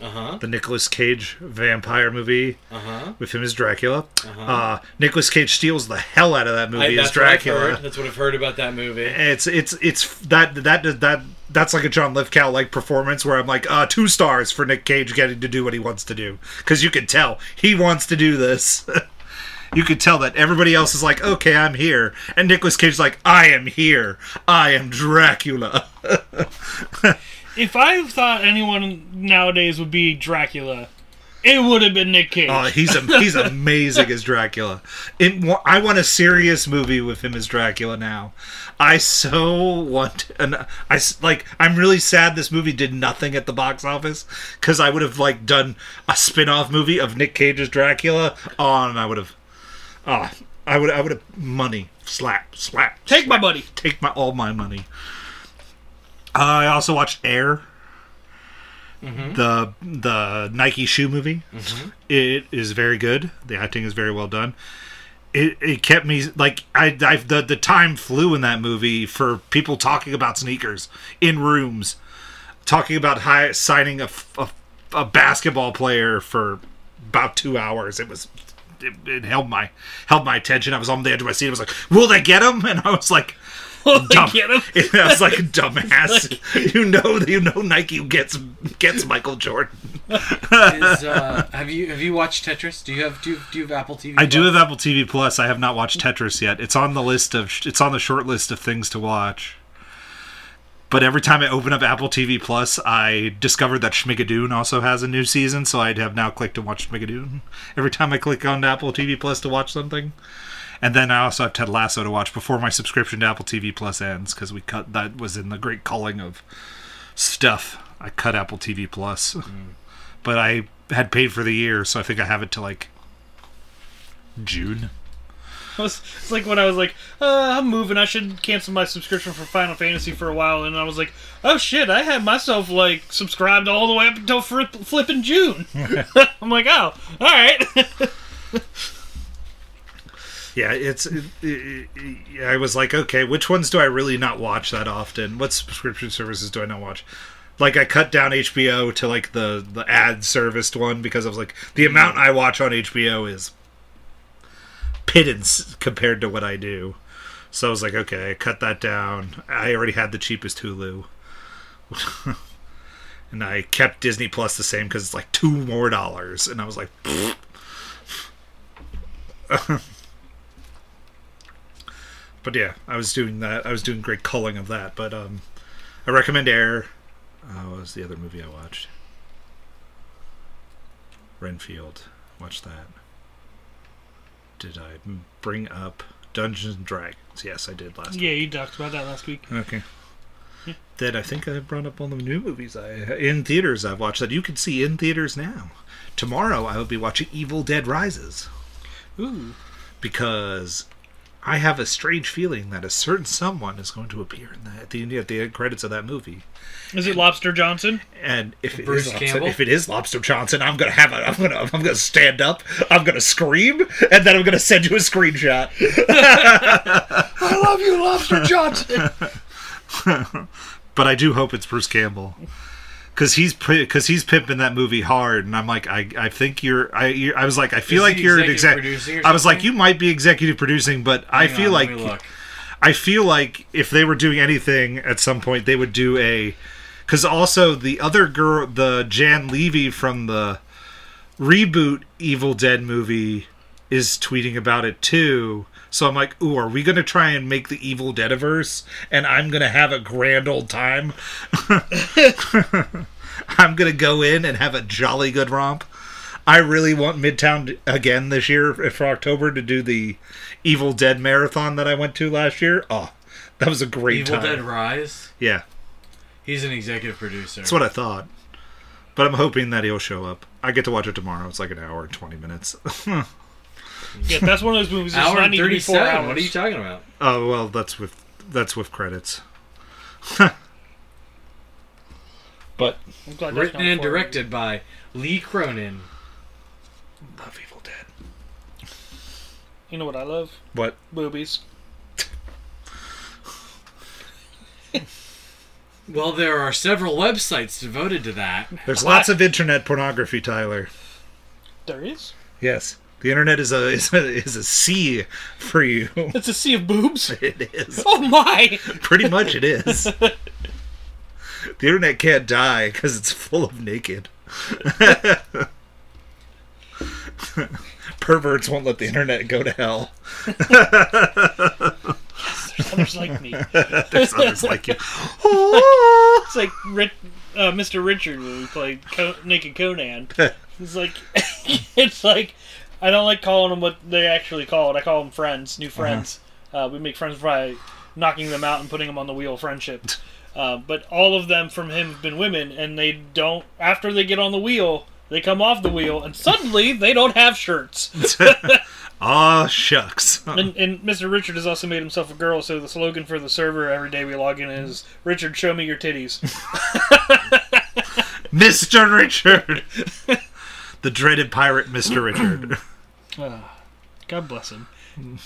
Uh huh. the Nicolas Cage vampire movie Uh huh. with him as Dracula. Uh-huh. Uh, Nicolas Cage steals the hell out of that movie as I've Dracula. heard. That's what I've heard about that movie. It's it's it's that that that that's like a John Lithgow like performance where I'm like uh two stars for Nick Cage getting to do what he wants to do because you can tell he wants to do this. you could tell that everybody else is like okay I'm here and Nicolas Cage's like I am here I am Dracula. If I thought anyone nowadays would be Dracula, it would have been Nick Cage. Oh, he's a, he's amazing as Dracula. It, I want a serious movie with him as Dracula now. I so want and I like. I'm really sad this movie did nothing at the box office because I would have like done a spin-off movie of Nick Cage as Dracula. Oh, and I would have. Ah, I would I would have money slap slap. Take my slap. money. Take my all my money. Uh, I also watched Air, the the Nike shoe movie. It is very good. The acting is very well done. It, it kept me like I, I the the time flew in that movie for people talking about sneakers in rooms, talking about high, signing a a basketball player for about two hours. It was it, it held my held my attention. I was on the edge of my seat. I was like, "Will they get him?" And I was like, Will they Dumb. get him? I was like, a "Dumbass, you know, you know, Nike gets gets Michael Jordan." Is, uh, have you have you watched Tetris? Do you have do you, do you have Apple TV? I do have Apple TV Plus. I have not watched Tetris yet. It's on the list of it's on the short list of things to watch. But every time I open up Apple TV Plus, I discovered that Schmigadoon also has a new season, so I have now clicked to watch Schmigadoon. Every time I click on Apple TV Plus to watch something. And then I also have Ted Lasso to watch before my subscription to Apple TV Plus ends because we cut that was in the great culling of stuff. I cut Apple TV Plus, but I had paid for the year, so I think I have it to like June. It's it's like when I was like, uh, I'm moving. I should cancel my subscription for Final Fantasy for a while, and I was like, oh shit, I had myself like subscribed all the way up until flipping June. I'm like, oh, all right. Yeah, it's. It, it, it- I was like, okay, which ones do I really not watch that often? What subscription services do I not watch? Like, I cut down HBO to like the the ad serviced one because I was like, the amount I watch on HBO is pittance compared to what I do. So I was like, okay, I cut that down. I already had the cheapest Hulu. and I kept Disney Plus the same because it's like two more dollars. And I was like, but yeah, I was doing that. I was doing great culling of that. But um, I recommend Air. Uh, what was the other movie I watched? Renfield. Watch that. Did I bring up Dungeons and Dragons? Yes, I did last. Week. Yeah, you talked about that last week. Okay. Yeah. Then I think I brought up all the new movies I in theaters I've watched that you can see in theaters now. Tomorrow I will be watching Evil Dead Rises Ooh, because I have a strange feeling that a certain someone is going to appear in that at the at the end credits of that movie. is it Lobster Johnson? And if it Bruce is Lobster, Campbell? if it is Lobster Johnson, I'm gonna have a I'm gonna I'm gonna stand up, I'm gonna scream, and then I'm gonna send you a screenshot. I love you, Lobster Johnson. but I do hope it's Bruce Campbell because he's because he's pimping that movie hard, and I'm like, I, I think you're I you're, I was like, I feel Is like you're an executive exec. producing or I was like, you might be executive producing, but I feel on, like let me look. I feel like if they were doing anything at some point, they would do a because also the other girl, the Jane Levy from the reboot Evil Dead movie, is tweeting about it too. So I'm like, ooh, are we gonna try and make the Evil Deadiverse, and I'm gonna have a grand old time? I'm gonna go in and have a jolly good romp. I really want Midtown to- again this year for October to do the Evil Dead marathon that I went to last year. Oh, that was a great Evil time. Dead Rise. Yeah, He's an executive producer. that's what I thought. But I'm hoping that he'll show up. I get to watch it tomorrow. It's like an hour and 20 minutes. yeah, that's one of those movies. That Hour not and need to be four thirty-seven. hours. What are you talking about? oh, well, that's with that's with credits. but I'm glad Written and directed by Lee Cronin. love Evil Dead. You know what I love? What? Boobies. Well, there are several websites devoted to that. There's lots of internet pornography, Tyler. There is. Yes. The internet is a is a, is a sea for you. It's a sea of boobs. It is. Oh my! Pretty much it is. the internet can't die because it's full of naked. Perverts won't let the internet go to hell. yes, There's others like me. There's others like you. It's like uh, Mr. Richard when we played Co- Naked Conan. It's like, it's like, I don't like calling them what they actually call it. I call them friends, new friends. uh we make friends by knocking them out and putting them on the wheel of friendship. Uh, but all of them from him have been women, and they don't. After they get on the wheel, they come off the wheel, and suddenly they don't have shirts. Ah, shucks. And, and Mr. Richard has also made himself a girl, so the slogan for the server every day we log in is Richard, show me your titties. Mr. Richard! the dreaded pirate, Mr. Richard. Ah, God bless him.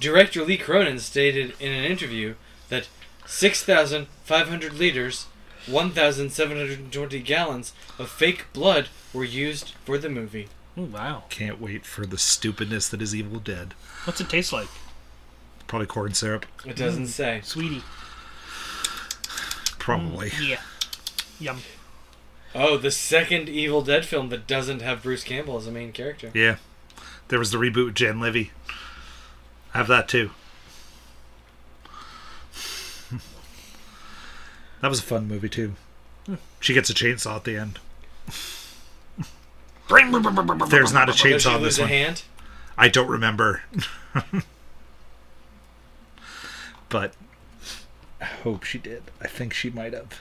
Director Lee Cronin stated in an interview that 6,500 liters, 1,720 gallons of fake blood were used for the movie. Oh, wow. Can't wait for the stupidness that is Evil Dead. What's it taste like? Probably corn syrup. It doesn't say. Sweetie. Probably. Yeah. Yum. Oh, the second Evil Dead film that doesn't have Bruce Campbell as a main character. Yeah. There was the reboot with Jane Levy. I have that too. that was a fun movie too. She gets a chainsaw at the end. There's not a chainsaw in this a one. hand? I don't remember. but I hope she did. I think she might have.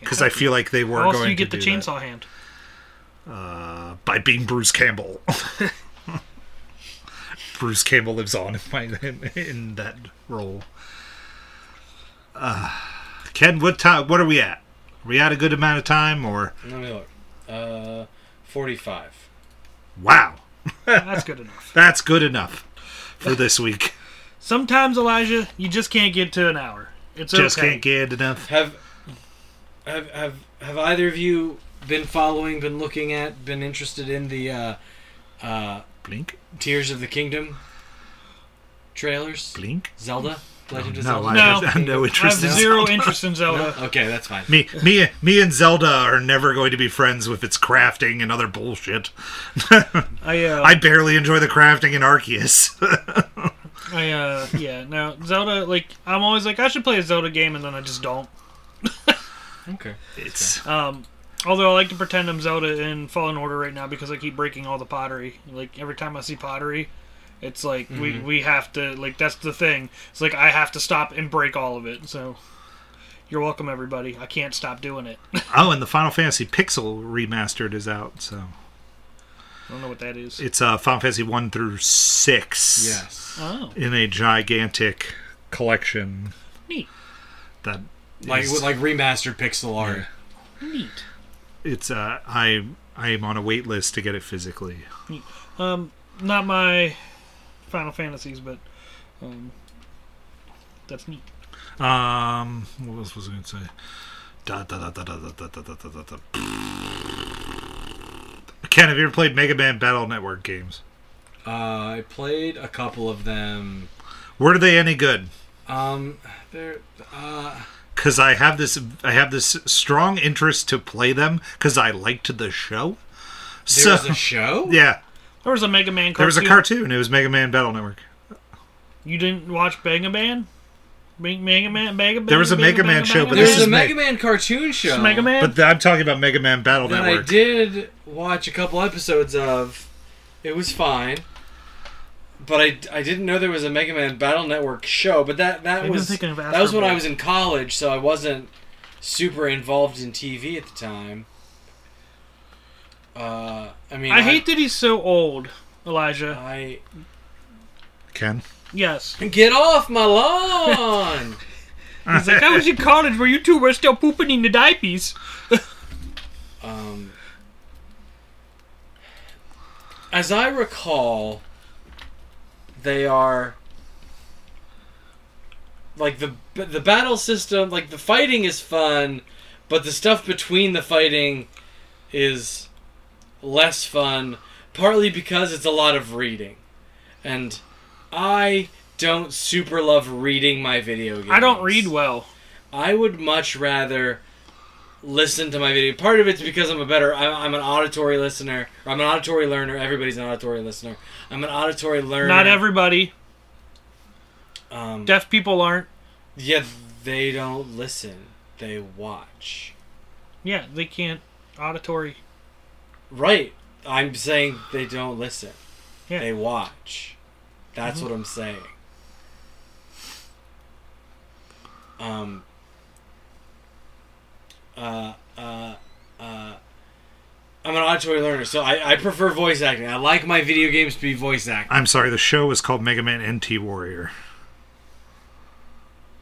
Because I feel like they were How else going do you get to the do chainsaw hand? Uh, by being Bruce Campbell. Bruce Campbell lives on in, my, in, in that role. Uh, Ken, what time? What are we at? Are we at a good amount of time, or Let me look. Uh, 45. wow, That's good enough. that's good enough for this week. Sometimes, Elijah, you just can't get to an hour. It's Just okay. can't get enough. Have, have have have either of you been following, been looking at, been interested in the uh, uh, Blink, Tears of the Kingdom trailers? blink. Zelda, Legend of No, Zelda. I No. have no I interest have in zero Zelda. interest in Zelda. Okay, that's fine. Me, me, me, and Zelda are never going to be friends with its crafting and other bullshit. I, uh, I barely enjoy the crafting in Arceus. I, uh, yeah, no, Zelda, like, I'm always like, I should play a Zelda game, and then I just don't. Okay. it's Um, although I like to pretend I'm Zelda in Fallen Order right now because I keep breaking all the pottery. Like, every time I see pottery, it's like, we, we have to, like, that's the thing. It's like, I have to stop and break all of it, so. You're welcome, everybody. I can't stop doing it. Oh, and the Final Fantasy Pixel remastered is out. So I don't know what that is. it's uh, Final Fantasy one through six. Yes. Oh, in a gigantic collection neat. that Like is- like remastered pixel art. Neat it's uh, I I am on a wait list to get it physically. Um, not my Final Fantasies, but um, that's neat. Um, what else was I going to say? Da, da, da, Ken, have you ever played Mega Man Battle Network games? Uh, I played a couple of them. Were they any good? Um, they're uh, because I have this, I have this strong interest to play them because I liked the show. So there's a show. yeah, There was a Mega Man cartoon. there was a cartoon. It was Mega Man Battle Network. You didn't watch Mega Man? Mega Man, Mega Man. There was a Mega Man show, but this There's is a Mega Man cartoon show. Mega Man. But th- I'm talking about Mega Man Battle that I did watch a couple episodes of. It was fine. But I, I didn't know there was a Mega Man Battle Network show. But that that Maybe I'm was thinking of that was when Astro I was in college, so I wasn't super involved in TV at the time. Uh, I mean, I hate that he's so old, Elijah. I Ken. Yes. get off my lawn. He's like, I was in college where you two were still pooping in the diapers. Um, as I recall, they are like the the battle system. Like the fighting is fun, but the stuff between the fighting is less fun. Partly because it's a lot of reading, and I don't super love reading my video games. I don't read well. I would much rather listen to my video. Part of it's because I'm a better. I'm, I'm an auditory listener. Or I'm an auditory learner. Everybody's an auditory listener. I'm an auditory learner. Not everybody. Um, Deaf people aren't. yeah, they don't listen. They watch. Yeah, they can't. Auditory. Right. I'm saying they don't listen. Yeah. They watch. That's Mhm. what I'm saying. Um. Uh. Uh. Uh. I'm an auditory learner, so I, I prefer voice acting. I like my video games to be voice acting. I'm sorry, the show is called Mega Man NT Warrior,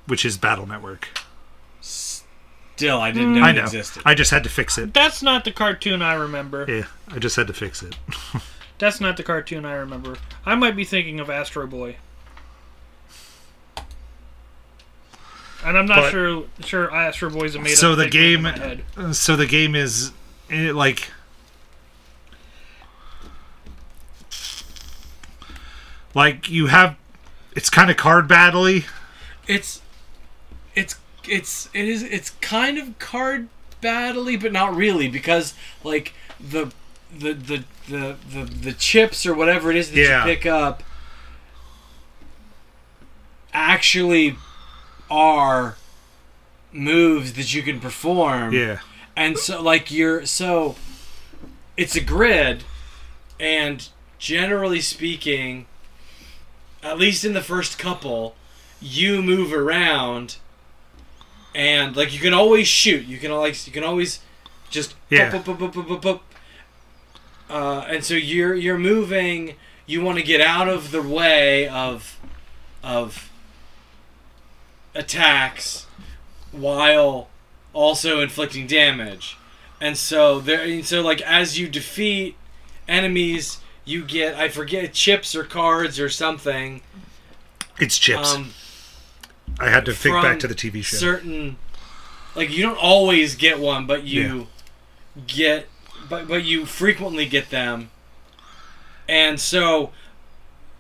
which is Battle Network. Still, I didn't know I it know. existed. I just had to fix it. That's not the cartoon I remember. Yeah, I just had to fix it. That's not the cartoon I remember. I might be thinking of Astro Boy. And I'm not But- sure I sure Astro Boy's a made So up the figment in game, my head. so the game is eh, like, like you have, it's kind of card battley. it's it's it's it is it's kind of card battley but not really because like the the the the the, the chips or whatever it is that Yeah. you pick up actually are moves that you can perform. Yeah, and so like you're so it's a grid and generally speaking at least in the first couple you move around and like you can always shoot. You can always you can always just Yeah. Uh, and so you're you're moving. You want to get out of the way of of attacks while also inflicting damage. And so there and so like as you defeat enemies, you get I forget chips or cards or something. it's chips. Um I had to think back to the TV show. certain like you don't always get one, but you get but but you frequently get them. And so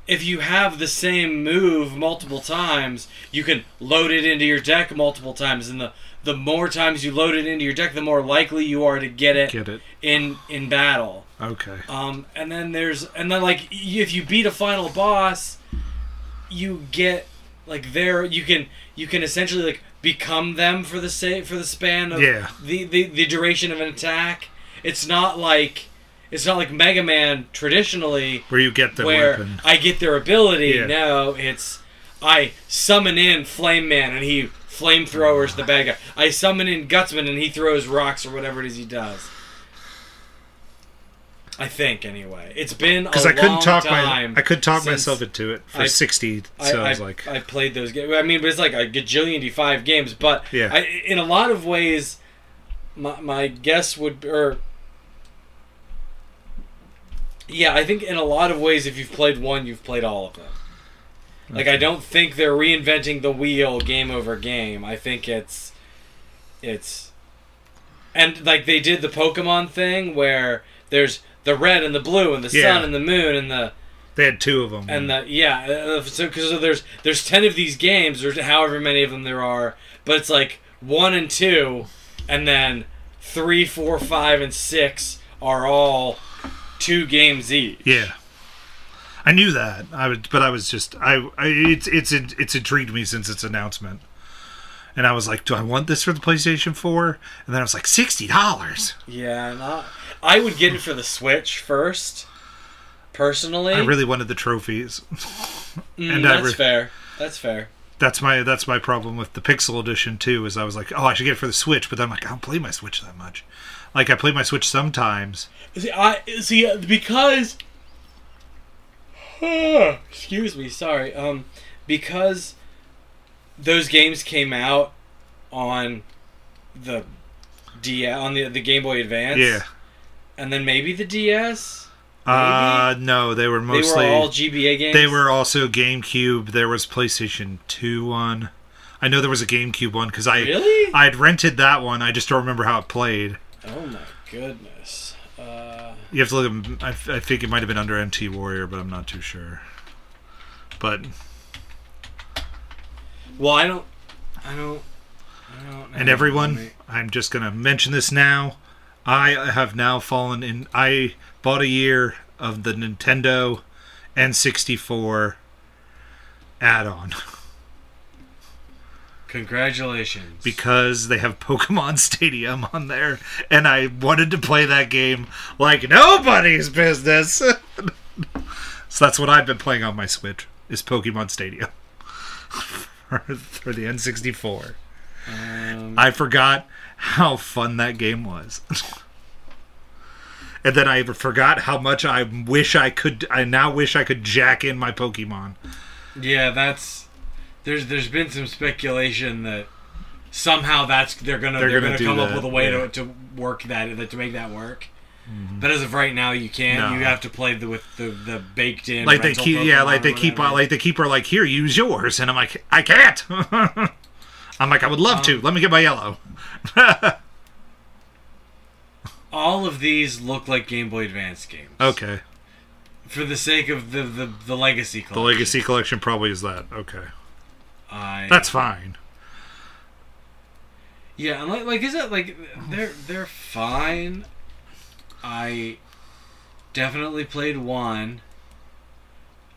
if you have the same move multiple times, you can load it into your deck multiple times and the the more times you load it into your deck, the more likely you are to get it Get it? in in battle. Okay. Um, and then there's and then like if you beat a final boss, you get like there you can you can essentially like become them for the sa- for the span of Yeah. the, the the duration of an attack. It's not like it's not like Mega Man traditionally Where you get the where weapon. I get their ability. Yeah. No, it's I summon in Flame Man and he flamethrowers the bad guy. I summon in Gutsman and he throws rocks or whatever it is he does. I think anyway. It's been a Because I couldn't long talk time. my I could talk myself into it for I- sixty. So I, I, like, I played those games. I mean, but it's like a gajillion D five games. But Yeah. I, in a lot of ways, my my guess would or yeah, I think in a lot of ways, if you've played one, you've played all of them. Like I don't think they're reinventing the wheel game over game. I think it's it's and like they did the Pokemon thing where there's the red and the blue and the Yeah. sun and the moon and the they had two of them. and the yeah uh, so because there's there's 10 of these games or however many of them there are but it's like one and two and then three four five and six are all two games each yeah. I knew that. I would, but I was just I, I it's it's it's intrigued me since its announcement. And I was like, do I want this for the PlayStation 4? And then I was like, $60. yeah not, i would get it for the switch first personally I really wanted the trophies. Mm, and that's re- fair that's fair That's my that's my problem with the Pixel Edition too. Is I was like, oh, I should get it for the Switch, but then I'm like, I don't play my Switch that much. Like I play my Switch sometimes. See, I see uh, because. Excuse me, sorry. Um, because those games came out on the D on the the Game Boy Advance. Yeah. And then maybe the DS. Uh, no, they were mostly they were all GBA games. They were also GameCube. There was PlayStation 2 one. I know there was a GameCube one because I Really? I'd rented that one. I just don't remember how it played. Oh my goodness. Uh, You have to look. At, I, I think it might have been under NT Warrior, but I'm not too sure. But well, I don't. I don't. I don't. and everyone, I'm just gonna mention this now. I have now fallen in. I bought a year of the Nintendo N64 add-on Congratulations. because they have Pokemon Stadium on there, and I wanted to play that game like nobody's business. so that's what I've been playing on my Switch is Pokemon Stadium for, for the N64. um, I forgot how fun that game was. and then I forgot how much I wish I could. I now wish I could jack in my Pokemon. Yeah, that's there's there's been some speculation that somehow that's they're gonna They're they're, gonna gonna, come up with a way yeah. Mm-hmm. to, to work that that to make that work. But as of right now, you can't. No. You have to play the with the the baked in. Like they keep, yeah, like they keep on, like they keep her like here, use yours, and I'm like, I can't. I'm like, I would love Um, to. Let me get my yellow. all of these look like Game Boy Advance games. Okay, For the sake of the the, the legacy. Collection. The Legacy Collection probably is that. Okay, I, that's fine. Yeah, and like, like is it like they're they're fine. I definitely played one.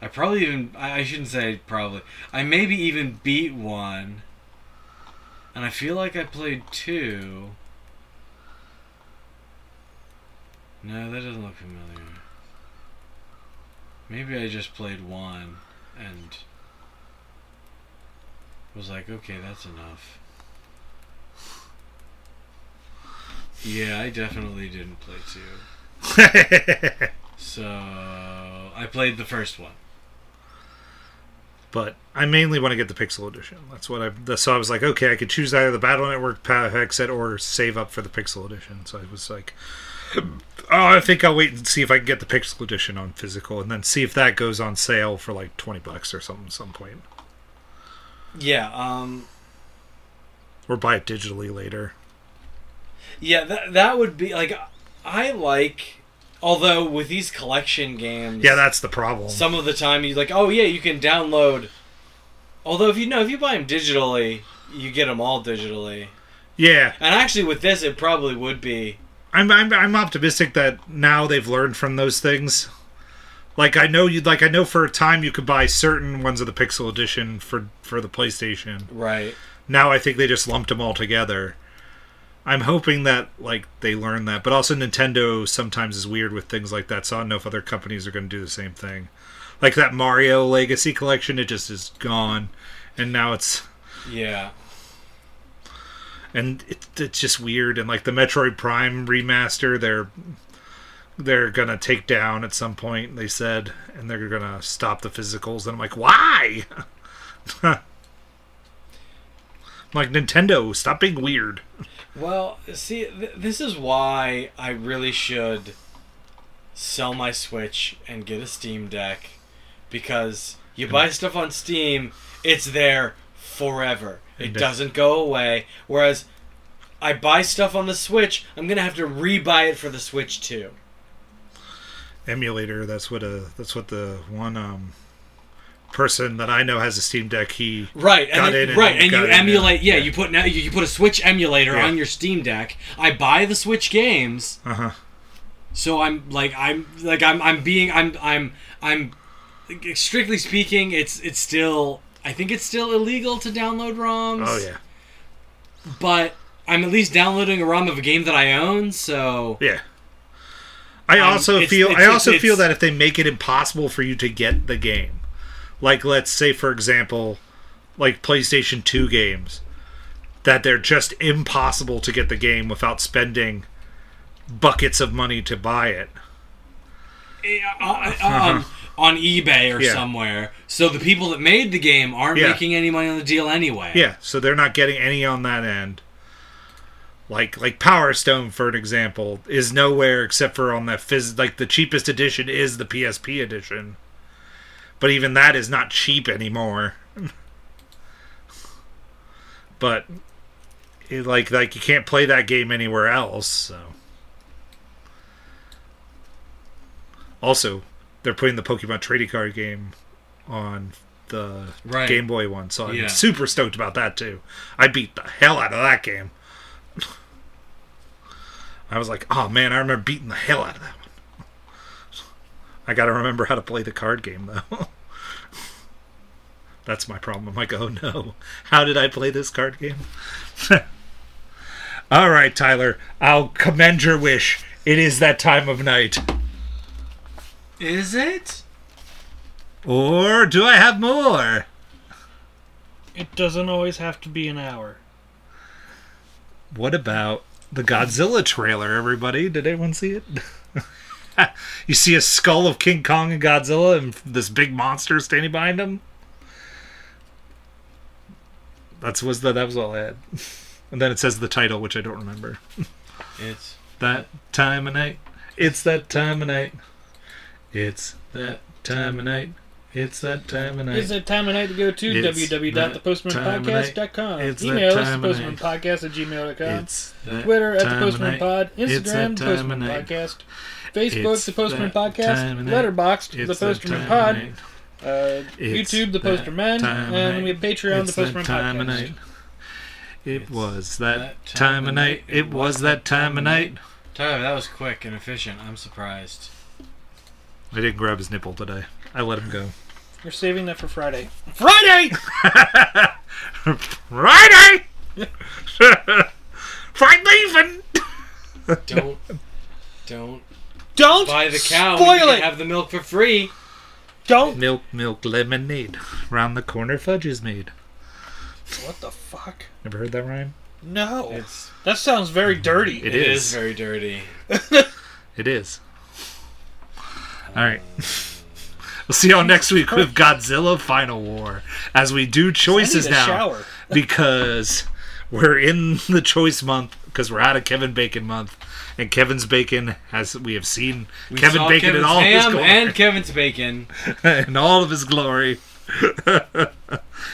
I probably even I, I shouldn't say probably. I maybe even beat one. And I feel like I played two. No, that doesn't look familiar. Maybe I just played one and was like, okay, that's enough. Yeah, I definitely didn't play two. So I played the first one. but I mainly want to get the Pixel Edition. That's what I. So I was like, okay, I could choose either the Battle Network pack set or save up for the Pixel Edition. So I was like, oh, I think I'll wait and see if I can get the Pixel Edition on physical, and then see if that goes on sale for like twenty bucks or something at some point, Yeah, um or buy it digitally later. yeah, that that would be like I like although with these collection games Yeah, that's the problem. some of the time you like, oh yeah, you can download although if you know if you buy them digitally, you get them all digitally. yeah, And actually with this it probably would be I'm, I'm I'm optimistic that now they've learned from those things. Like I know you like I know for a time you could buy certain ones of the Pixel Edition for for the PlayStation. right. Now I think they just lumped them all together. I'm hoping that like they learn that, but also Nintendo sometimes is weird with things like that. So I don't know if other companies are going to do the same thing. Like that Mario Legacy Collection, it just is gone, and now it's Yeah. and it, it's just weird. And like the Metroid Prime remaster, they're they're gonna take down at some point. They said, and they're gonna stop the physicals. And I'm like, why? I'm like Nintendo, stop being weird. Well, see, th- this is why I really should sell my Switch and get a Steam Deck because you buy stuff on Steam, it's there forever. It doesn't go away. Whereas I buy stuff on the Switch, I'm gonna have to re-buy it for the Switch too. Emulator. That's what a that's what the one um person that I know has a Steam Deck. He Right, and Got then- in right, and got you emulate. Yeah, Yeah. you put now you, you put a Switch emulator Yeah. on your Steam Deck. I buy the Switch games. uh huh. So I'm like I'm like I'm I'm being I'm I'm I'm strictly speaking it's it's still I think it's still illegal to download ROMs. Oh yeah, But I'm at least downloading a ROM of a game that I own, so yeah. I Um, also it's- feel it's- I also it's- feel that if they make it impossible for you to get the game, like let's say for example, like PlayStation Two games, that they're just impossible to get the game without spending buckets of money to buy it. uh, um, on eBay or Yeah. somewhere. So the people that made the game aren't Yeah. making any money on the deal anyway. Yeah, so they're not getting any on that end. Like like Power Stone, for an example, is nowhere except for on the phys- like the cheapest edition is the PSP edition. But even that is not cheap anymore. but it, like like you can't play that game anywhere else, so Also, they're putting the Pokemon trading card game on the Right. Game Boy one, so I'm Yeah. super stoked about that too. I beat the hell out of that game. I was like, oh man, I remember beating the hell out of that one. I gotta remember how to play the card game though. That's my problem. I'm like, oh no, how did I play this card game? All right, Tyler, I'll commend your wish. It is that time of night. Is it? Or do I have more? It doesn't always have to be an hour. What about the Godzilla trailer, everybody? Did anyone see it? you see a skull of King Kong and Godzilla and this big monster standing behind him. That's was the that was all I had. And then it says the title, which I don't remember. It's That time of night. It's that time of night. It's that time of night. It's that time of night. Is it time of night to go to It's www.thepostermenpodcast.com. It's Email us, time of thepostermenpodcast at gmail.com. It's that Twitter at the time of Postman. Pod, Instagram that the time Postman. Podcast, Facebook It's the Postman Podcast, time. Letterboxd the It's that Postman Pod, uh, YouTube the that Poster Man, and we have Patreon It's the Postman that time of Podcast. night. It It's was that that time of night. It was that time of night. Tyler, that was quick and efficient. I'm surprised. I didn't grab his nipple today. I let him go. You're saving that for Friday. Friday! Friday! Friday leaving! Don't, don't Don't buy the cow. when spoil you it! Have the milk for free. Don't! Milk, milk, lemonade. Round the corner, fudge is made. What the fuck? Never heard that rhyme? No. It's That sounds very dirty. It it is. is very dirty. It is. Alright. Um, we'll see y'all next week with Godzilla Final War. As we do choices I need a now. because we're in the choice month because we're out of Kevin Bacon month, and Kevin's Bacon as we have seen We Kevin Bacon in Kevin's all of his glory, and Kevin's bacon. in all of his glory.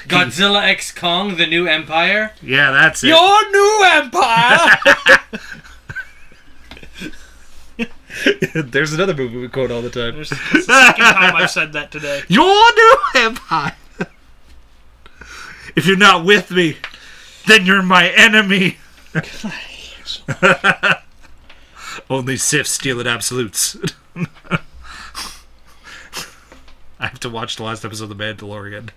Godzilla X Kong: The New Empire. Yeah, that's it. Your new empire! There's another movie we quote all the time. There's it's the second time I've said that today. Your new empire. if you're not with me, then you're my enemy. Only Sith steal at absolutes. I have to watch the last episode of The Mandalorian.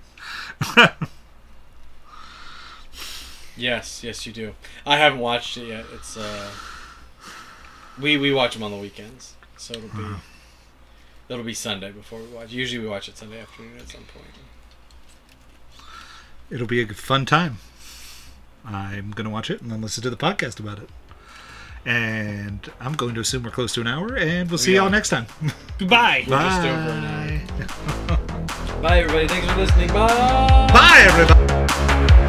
Yes, yes, you do. I haven't watched it yet. It's uh, we we watch them on the weekends, so it'll be mm. it'll be Sunday before we watch. Usually we watch it Sunday afternoon at some point. It'll be a fun time. I'm going to watch it and then listen to the podcast about it. And I'm going to assume we're close to an hour, and we'll see We y'all next time. Goodbye. We're just over an Bye. Bye, everybody. Thanks for listening. Bye. Bye, everybody.